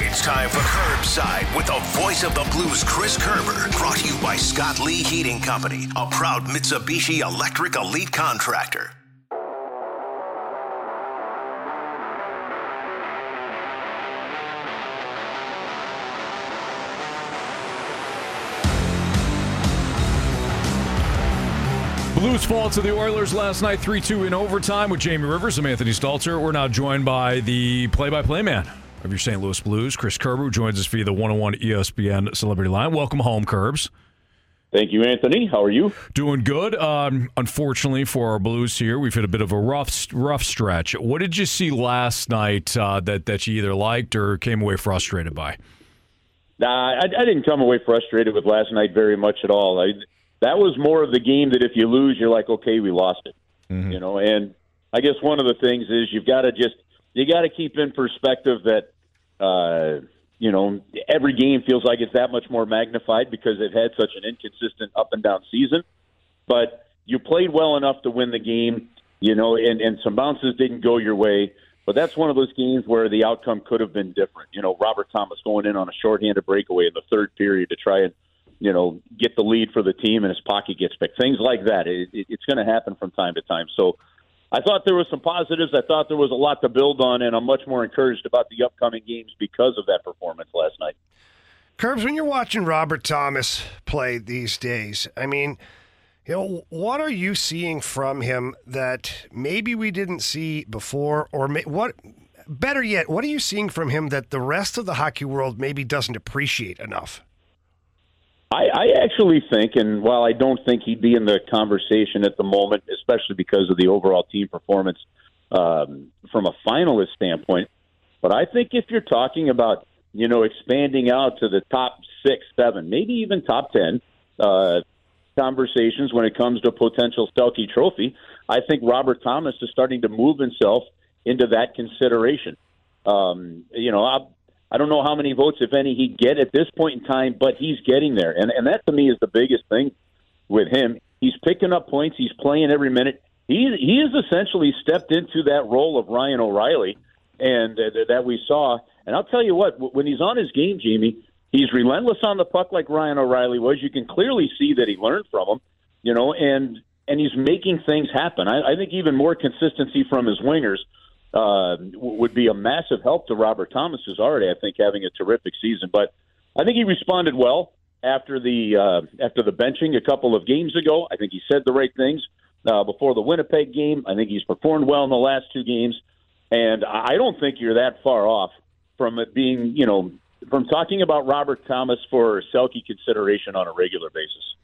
It's time for Curbside with the voice of the blues, Chris Kerber. Brought to you by Scott Lee Heating Company, a proud Mitsubishi Electric Elite contractor. Blues fall to the Oilers last night 3 2 in overtime with Jamie Rivers. I'm Anthony Stalter. We're now joined by the play by play man of your St. Louis Blues, Chris Kerber, who joins us via the 101 ESPN Celebrity Line. Welcome home, Curbs. Thank you, Anthony. How are you? Doing good. Um, unfortunately for our Blues here, we've hit a bit of a rough, rough stretch. What did you see last night uh, that that you either liked or came away frustrated by? Nah, I, I didn't come away frustrated with last night very much at all. I, that was more of the game that if you lose, you're like, okay, we lost it. Mm-hmm. You know, and I guess one of the things is you've got to just you got to keep in perspective that uh, you know every game feels like it's that much more magnified because it had such an inconsistent up and down season. But you played well enough to win the game, you know, and, and some bounces didn't go your way. But that's one of those games where the outcome could have been different. You know, Robert Thomas going in on a shorthanded breakaway in the third period to try and you know, get the lead for the team and his pocket gets picked. Things like that. It, it, it's going to happen from time to time. So I thought there was some positives. I thought there was a lot to build on, and I'm much more encouraged about the upcoming games because of that performance last night. Curbs, when you're watching Robert Thomas play these days, I mean, you know, what are you seeing from him that maybe we didn't see before, or may, what? Better yet, what are you seeing from him that the rest of the hockey world maybe doesn't appreciate enough? I, I actually think, and while I don't think he'd be in the conversation at the moment, especially because of the overall team performance um, from a finalist standpoint, but I think if you're talking about you know expanding out to the top six, seven, maybe even top ten uh, conversations when it comes to potential Selke Trophy, I think Robert Thomas is starting to move himself into that consideration. Um, you know, I, I don't know how many votes, if any, he'd get at this point in time, but he's getting there. And, and that to me is the biggest thing with him. He's picking up points, he's playing every minute. He, he has essentially stepped into that role of Ryan O'Reilly and uh, that we saw. And I'll tell you what, when he's on his game, Jamie, he's relentless on the puck like Ryan O'Reilly was. You can clearly see that he learned from him, you know, and and he's making things happen. I, I think even more consistency from his wingers uh, would be a massive help to Robert Thomas, who's already, I think, having a terrific season. But I think he responded well after the uh, after the benching a couple of games ago. I think he said the right things uh, before the Winnipeg game. I think he's performed well in the last two games, and I don't think you're that far off from it being, you know, from talking about Robert Thomas for Selke consideration on a regular basis.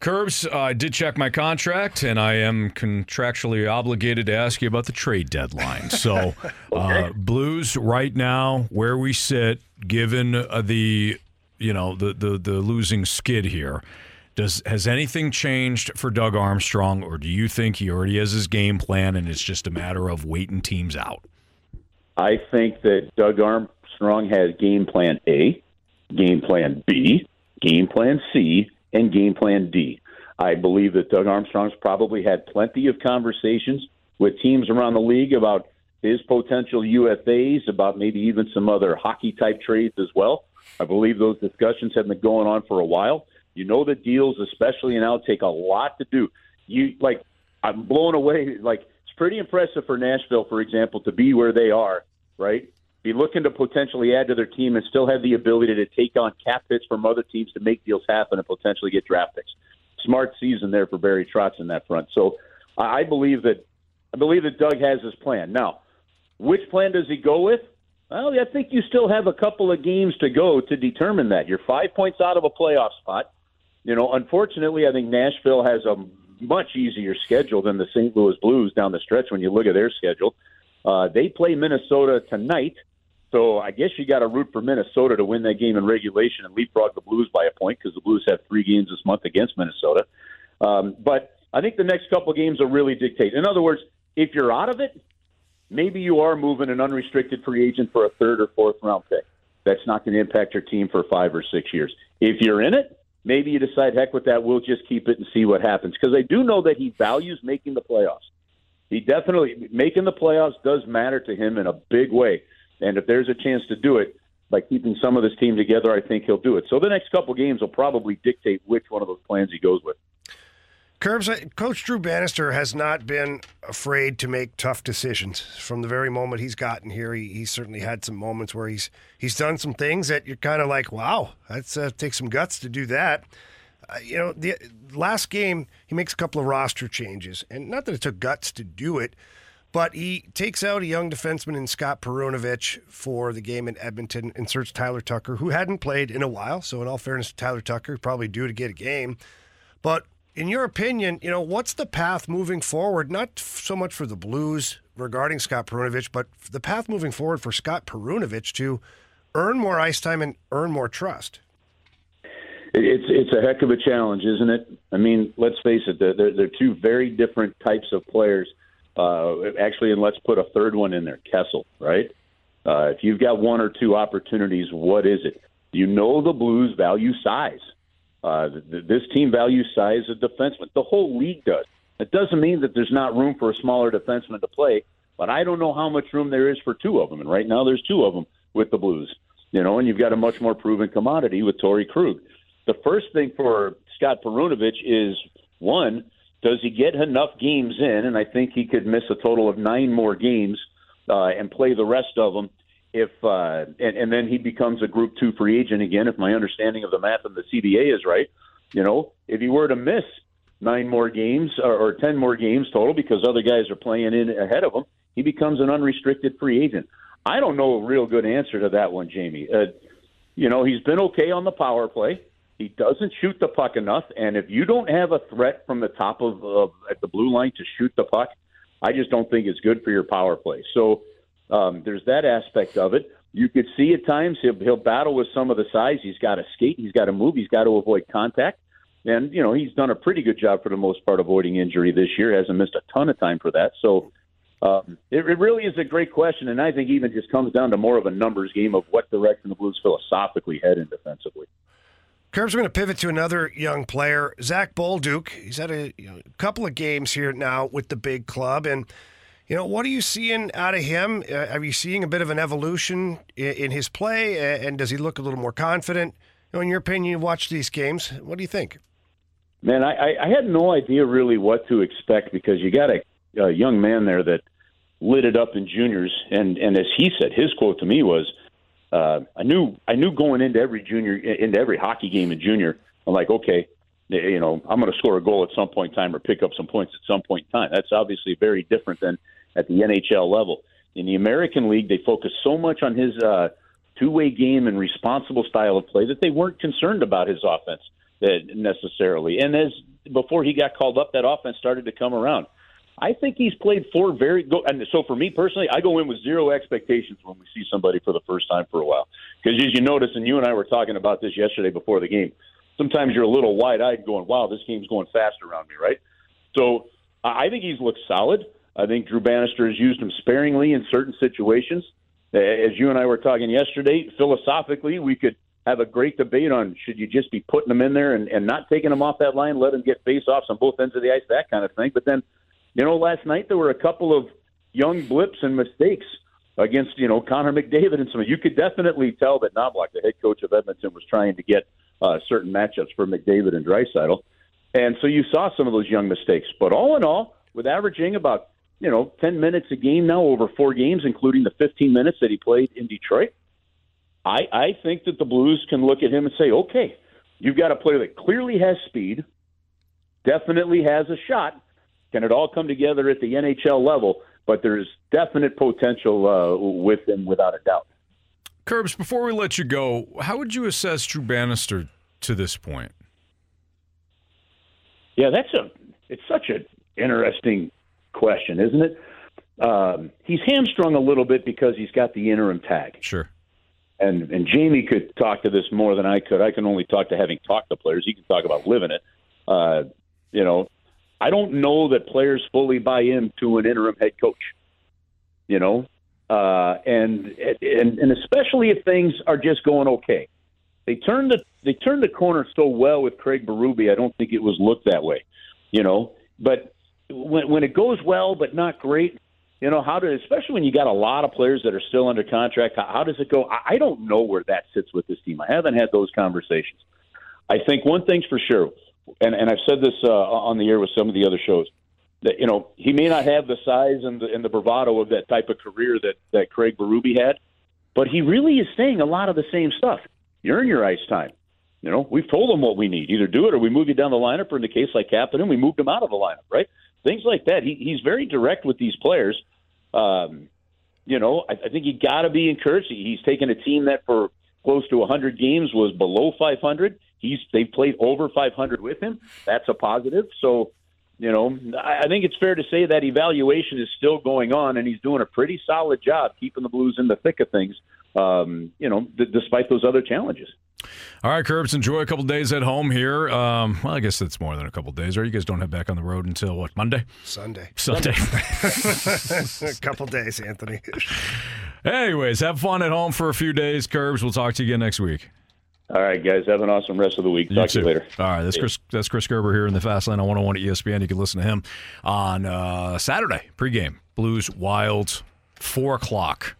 Curbs, uh, I did check my contract, and I am contractually obligated to ask you about the trade deadline. So, uh, okay. uh, Blues right now, where we sit, given uh, the you know the, the the losing skid here, does has anything changed for Doug Armstrong, or do you think he already has his game plan and it's just a matter of waiting teams out? I think that Doug Armstrong has game plan A, game plan B, game plan C and game plan D. I believe that Doug Armstrong's probably had plenty of conversations with teams around the league about his potential UFAs, about maybe even some other hockey type trades as well. I believe those discussions have been going on for a while. You know the deals, especially now, take a lot to do. You like, I'm blown away. Like it's pretty impressive for Nashville, for example, to be where they are. Right, be looking to potentially add to their team and still have the ability to take on cap hits from other teams to make deals happen and potentially get draft picks. Smart season there for Barry Trotz in that front. So I believe that I believe that Doug has his plan. Now, Which plan does he go with? Well, I think you still have a couple of games to go to determine that. You're five points out of a playoff spot. You know, unfortunately, I think Nashville has a much easier schedule than the St. Louis Blues down the stretch when you look at their schedule. Uh, they play Minnesota tonight, so I guess you got to root for Minnesota to win that game in regulation and leapfrog the Blues by a point because the Blues have three games this month against Minnesota. Um, but I think the next couple games will really dictate. In other words, if you're out of it, maybe you are moving an unrestricted free agent for a third or fourth round pick. That's not going to impact your team for five or six years. If you're in it, maybe you decide, heck with that, we'll just keep it and see what happens. Because I do know that he values making the playoffs. He definitely, making the playoffs does matter to him in a big way. And if there's a chance to do it by keeping some of this team together, I think he'll do it. So the next couple games will probably dictate which one of those plans he goes with. Curbs, uh, Coach Drew Bannister has not been afraid to make tough decisions from the very moment he's gotten here. He, he's certainly had some moments where he's he's done some things that you're kind of like, wow, that uh, takes some guts to do that. Uh, you know, the last game he makes a couple of roster changes, and not that it took guts to do it, but he takes out a young defenseman in Scott Perunovich for the game in Edmonton, inserts Tyler Tucker, who hadn't played in a while. So, in all fairness to Tyler Tucker, probably due to get a game, but in your opinion, you know, what's the path moving forward? Not so much for the Blues regarding Scott Perunovich, but the path moving forward for Scott Perunovich to earn more ice time and earn more trust. It's it's a heck of a challenge, isn't it? I mean, let's face it; they're they're, two very different types of players. Uh, actually, and let's put a third one in there, Kessel. Right? Uh, if you've got one or two opportunities, what is it? You know the Blues value size. Uh, this team values size of defenseman. The whole league does. It doesn't mean that there's not room for a smaller defenseman to play, but I don't know how much room there is for two of them. And right now, there's two of them with the Blues. You know, and you've got a much more proven commodity with Torey Krug. The first thing for Scott Perunovich is one, does he get enough games in? And I think he could miss a total of nine more games uh, and play the rest of them if uh, and, and then he becomes a Group Two free agent again. If my understanding of the math and the CBA is right, you know, if he were to miss nine more games or, or ten more games total because other guys are playing in ahead of him, he becomes an unrestricted free agent. I don't know a real good answer to that one, Jamie. Uh, you know, he's been okay on the power play. He doesn't shoot the puck enough, and if you don't have a threat from the top of uh, at the blue line to shoot the puck, I just don't think it's good for your power play. So um, there's that aspect of it. You could see at times he'll, he'll battle with some of the size. He's got to skate. He's got to move. He's got to avoid contact. And, you know, he's done a pretty good job for the most part avoiding injury this year. Hasn't missed a ton of time for that. So um, it, it really is a great question. And I think even just comes down to more of a numbers game of what direction the Blues philosophically head in defensively. Curbs, we're going to pivot to another young player, Zach Bolduc. He's had a you know, couple of games here now with the big club. And you know, what are you seeing out of him? Uh, are you seeing a bit of an evolution in, in his play, and does he look a little more confident? You know, in your opinion, you've watched these games. What do you think? Man, I, I had no idea really what to expect because you got a, a young man there that lit it up in juniors, and and as he said, his quote to me was, uh, "I knew I knew going into every junior into every hockey game in junior, I'm like, okay, you know, I'm going to score a goal at some point in time or pick up some points at some point in time. That's obviously very different than at the NHL level. In the American League, they focus so much on his uh, two-way game and responsible style of play that they weren't concerned about his offense uh, necessarily. And as before he got called up, that offense started to come around. I think he's played four very good. And so for me personally, I go in with zero expectations when we see somebody for the first time for a while. Because as you notice, and you and I were talking about this yesterday before the game, sometimes you're a little wide eyed going, wow, this game's going fast around me, right? So I think he's looked solid. I think Drew Bannister has used him sparingly in certain situations. As you and I were talking yesterday, philosophically, we could have a great debate on should you just be putting them in there and, and not taking them off that line, let them get face offs on both ends of the ice, that kind of thing. But then, you know, last night there were a couple of young blips and mistakes against, you know, Connor McDavid and some. You could definitely tell that Knoblauch, the head coach of Edmonton, was trying to get uh, certain matchups for McDavid and Draisaitl. And so you saw some of those young mistakes. But all in all, with averaging about you know, 10 minutes a game now over four games, including the 15 minutes that he played in Detroit. I, I think that the Blues can look at him and say, okay, you've got a player that clearly has speed, definitely has a shot. Can it all come together at the NHL level? but there's definite potential uh, with him without a doubt. Curbs, before we let you go, how would you assess Drew Bannister to this point? Yeah, that's a it's such an interesting question, isn't it? Um, he's hamstrung a little bit because he's got the interim tag. Sure. And and Jamie could talk to this more than I could. I can only talk to having talked to players. He can talk about living it. Uh, you know, I don't know that players fully buy into an interim head coach. You know, uh, and and and especially if things are just going okay. They turned the they turned the corner so well with Craig Berube. I don't think it was looked that way. You know, but when when it goes well but not great, you know how to especially when you got a lot of players that are still under contract. How, how does it go? I, I don't know where that sits with this team. I haven't had those conversations. I think one thing's for sure, and and I've said this uh, on the air with some of the other shows that you know he may not have the size and the, and the bravado of that type of career that that Craig Berube had, but he really is saying a lot of the same stuff. You earn your ice time. You know, we've told him what we need. Either do it or we move you down the lineup, or in the case like Kapanen, we moved him out of the lineup, right? Things like that. He, he's very direct with these players. Um, you know, I, I think you got to be encouraged. He's taken a team that for close to 100 games was below 500. He's they've played over 500 with him. That's a positive. So, you know, I, I think it's fair to say that evaluation is still going on, and he's doing a pretty solid job keeping the Blues in the thick of things. Um, you know, d- despite those other challenges. All right, Curbs, enjoy a couple days at home here. Um, well, I guess it's more than a couple days, or you guys don't head back on the road until what, Monday? Sunday. Sunday. a couple days, Anthony. Anyways, have fun at home for a few days, Curbs. We'll talk to you again next week. All right, guys. Have an awesome rest of the week. Talk to you later. All right, that's Chris. That's Chris Kerber here in the Fast Lane on 101 at ESPN. You can listen to him on uh, Saturday pregame. Blues Wilds, four o'clock